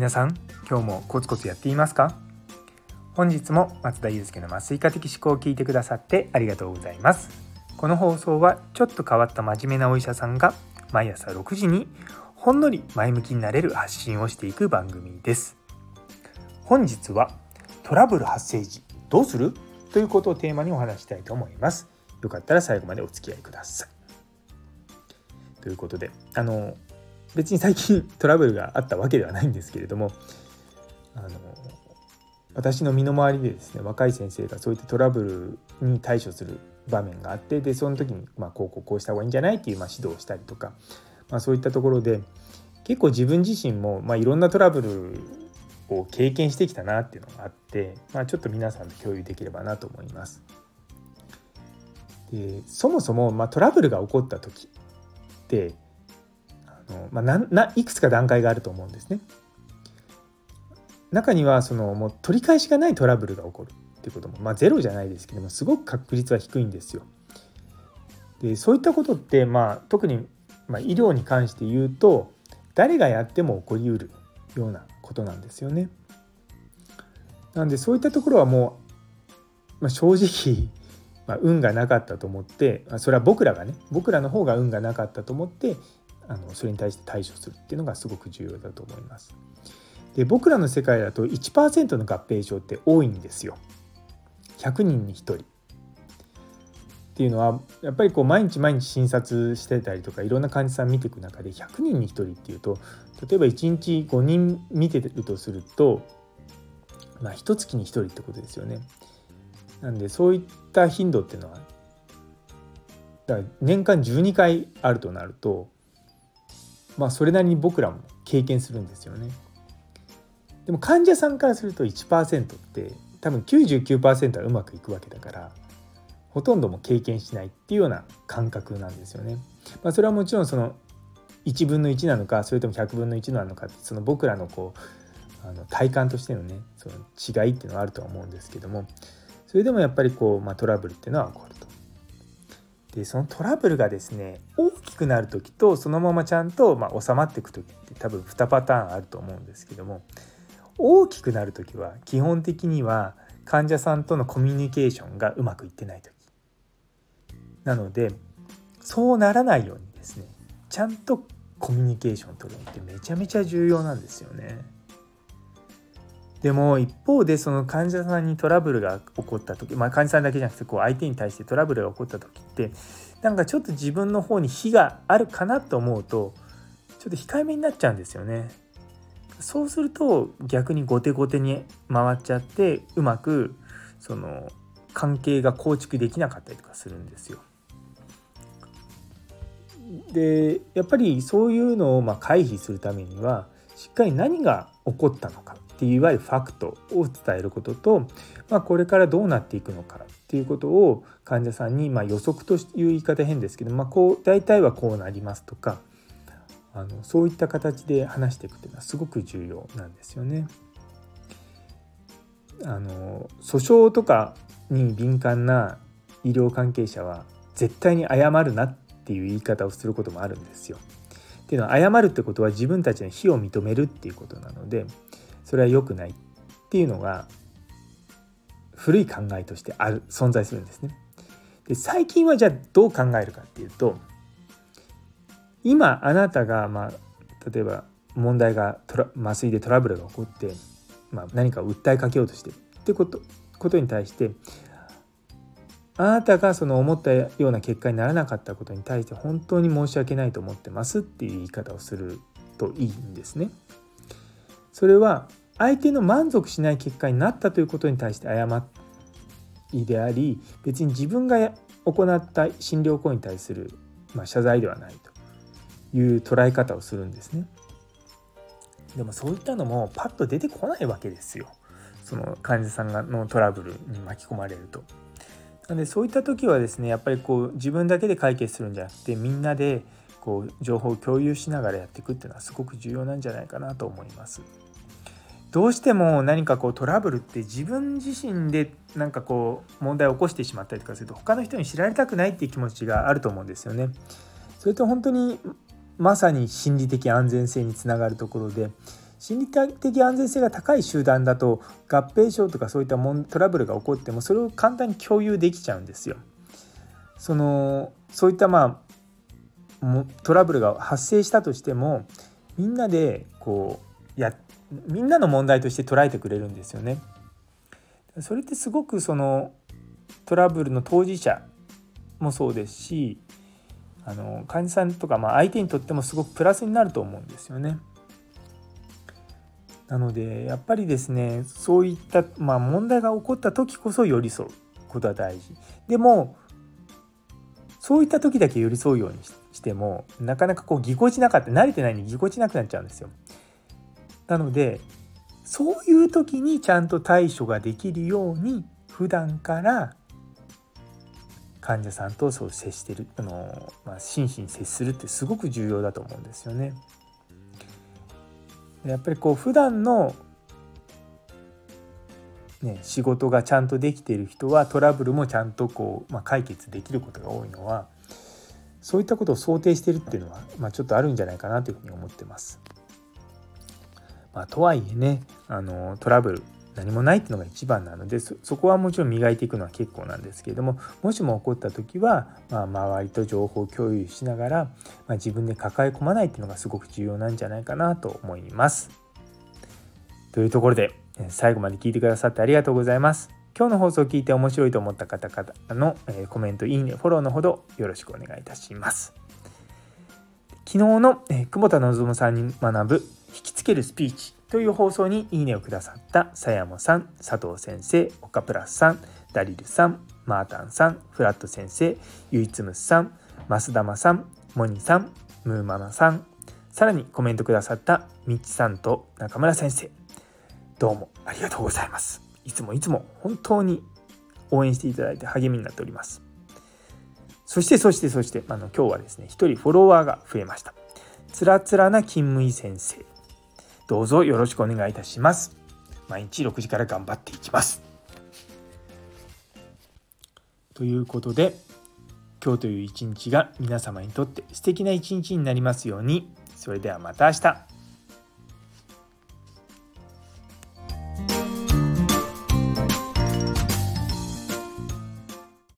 皆さん今日もコツコツやっていますか？本日も松田祐介の麻酔科的思考を聞いてくださってありがとうございます。この放送はちょっと変わった真面目なお医者さんが毎朝6時にほんのり前向きになれる発信をしていく番組です。本日はトラブル発生時どうする？ということをテーマにお話したいと思います。よかったら最後までお付き合いください。ということであの別に最近トラブルがあったわけではないんですけれどもあの私の身の回りでですね若い先生がそういったトラブルに対処する場面があってでその時に、まあ、こうこうこうした方がいいんじゃないっていう、まあ、指導をしたりとか、まあ、そういったところで結構自分自身も、まあ、いろんなトラブルを経験してきたなっていうのがあって、まあ、ちょっと皆さんと共有できればなと思います。でそもそも、まあ、トラブルが起こった時って、まあ、なないくつか段階があると思うんですね。中にはそのもう取り返しがないトラブルが起こるっていうことも、まあ、ゼロじゃないですけどもすごく確率は低いんですよ。でそういったことって、まあ、特に、まあ、医療に関して言うと誰がやっても起こりうるようなことなんですよね。なんでそういったところはもう、まあ、正直、まあ、運がなかったと思ってまあそれは僕らがね僕らの方が運がなかったと思ってあのそれに対して対処するっていうのがすごく重要だと思います。で僕らの世界だと1%の合併症って多いんですよ。100人に1人。っていうのはやっぱりこう毎日毎日診察してたりとかいろんな患者さん見ていく中で100人に1人っていうと例えば1日5人見てるとするとまあ一月に1人ってことですよね。なんでそういった頻度っていうのはだから年間12回あるとなるとまあそれなりに僕らも経験するんですよね。でも患者さんからすると1%って多分99%はうまくいくわけだからほとんども経験しないっていうような感覚なんですよね。まあ、それはもちろんその1分の1なのかそれとも100分の1なのかその僕らのこうあの体感としてのねその違いっていうのはあるとは思うんですけどもそれでもやっぱりこう、まあ、トラブルっていうのは起こる。でそのトラブルがですね大きくなる時とそのままちゃんと、ま、収まっていく時って多分2パターンあると思うんですけども大きくなる時は基本的には患者さんとのコミュニケーションがうまくいってない時なのでそうならないようにですねちゃんとコミュニケーションを取るのってめちゃめちゃ重要なんですよね。でも一方でその患者さんにトラブルが起こった時、まあ、患者さんだけじゃなくてこう相手に対してトラブルが起こった時ってなんかちょっと自分の方に非があるかなと思うとちょっと控えめになっちゃうんですよね。そうすると逆に後手後手に回っちゃってうまくその関係が構築できなかったりとかするんですよ。でやっぱりそういうのをま回避するためにはしっかり何が起こったのかっていういわゆるファクトを伝えることと、まあ、これからどうなっていくのかっていうことを患者さんにま予測という言い方変ですけど、まあ、こう大体はこうなりますとかあのそういった形で話していくっていうのはすごく重要なんですよね。あの訴訟とかに敏感な医療関係者は絶対に謝るなっていう言い方をすることもあるんですよ。っていうのは謝るってことは自分たちの非を認めるっていうことなのでそれは良くないっていうのが古い考えとしてある存在するんですね。で最近はじゃあどう考えるかっていうと今あなたが、まあ、例えば問題が麻酔でトラブルが起こって、まあ、何かを訴えかけようとしてるってことことに対してあなたがその思ったような結果にならなかったことに対して本当に申し訳ないと思ってますっていう言い方をするといいんですね。それは相手の満足しない結果になったということに対して謝りであり別に自分が行った診療行為に対する、まあ、謝罪ではないという捉え方をするんですね。でもそういったのもパッと出てこないわけですよ。その患者さんがのトラブルに巻き込まれると。なのでそういった時はですねやっぱりこう自分だけで解決するんじゃなくてみんなでこう情報を共有しながらやっていくっていうのはすごく重要なんじゃないかなと思います。どうしても何かこうトラブルって自分自身でなんかこう問題を起こしてしまったりとかすると他の人に知られたくないっていう気持ちがあると思うんですよね。それと本当にまさに心理的安全性につながるところで心理的安全性が高い集団だと合併症とかそういったトラブルが起こってもそれを簡単に共有できちゃうんですよ。そのそういったまあトラブルが発生したとしてもみんなでこうやみんなの問題として捉えてくれるんですよね。それってすごくそのトラブルの当事者もそうですしあの患者さんとかまあ相手にとってもすごくプラスになると思うんですよね。なのでやっぱりですねそういった、まあ、問題が起こった時こそ寄り添うことは大事。でもそういった時だけ寄り添うようにしてもなかなかこうぎこちなかった慣れてないにぎこちなくなっちゃうんですよ。なのでそういう時にちゃんと対処ができるように普段から患者さんとそう接してるあの、まあ、真摯に接するってすごく重要だと思うんですよね。やっぱりこう普段のね、仕事がちゃんとできている人はトラブルもちゃんとこう、まあ、解決できることが多いのはそういったことを想定してるっていうのは、まあ、ちょっとあるんじゃないかなというふうに思ってます。まあ、とはいえねあのトラブル何もないっていうのが一番なのでそこはもちろん磨いていくのは結構なんですけれどももしも起こった時は、まあ、周りと情報共有しながら、まあ、自分で抱え込まないっていうのがすごく重要なんじゃないかなと思います。というところで最後まで聞いてくださってありがとうございます。今日の放送を聞いて面白いと思った方々のコメント、いいね、フォローのほどよろしくお願いいたします。昨日の久保田望さんに学ぶ引きつけるスピーチという放送にいいねをくださったさやもさん、佐藤先生、岡プラスさん、ダリルさん、マータンさん、フラット先生、ゆいつむさん、増玉さん、モニさん、ムーママさん、さらにコメントくださったみちさんと中村先生、どうもありがとうございます。いつもいつも本当に応援していただいて励みになっております。そしてそしてそしてあの今日はですね一人フォロワーが増えました。つらつらな勤務医先生どうぞよろしくお願いいたします。毎日6時から頑張っていきます。ということで今日という一日が皆様にとって素敵な一日になりますようにそれではまた明日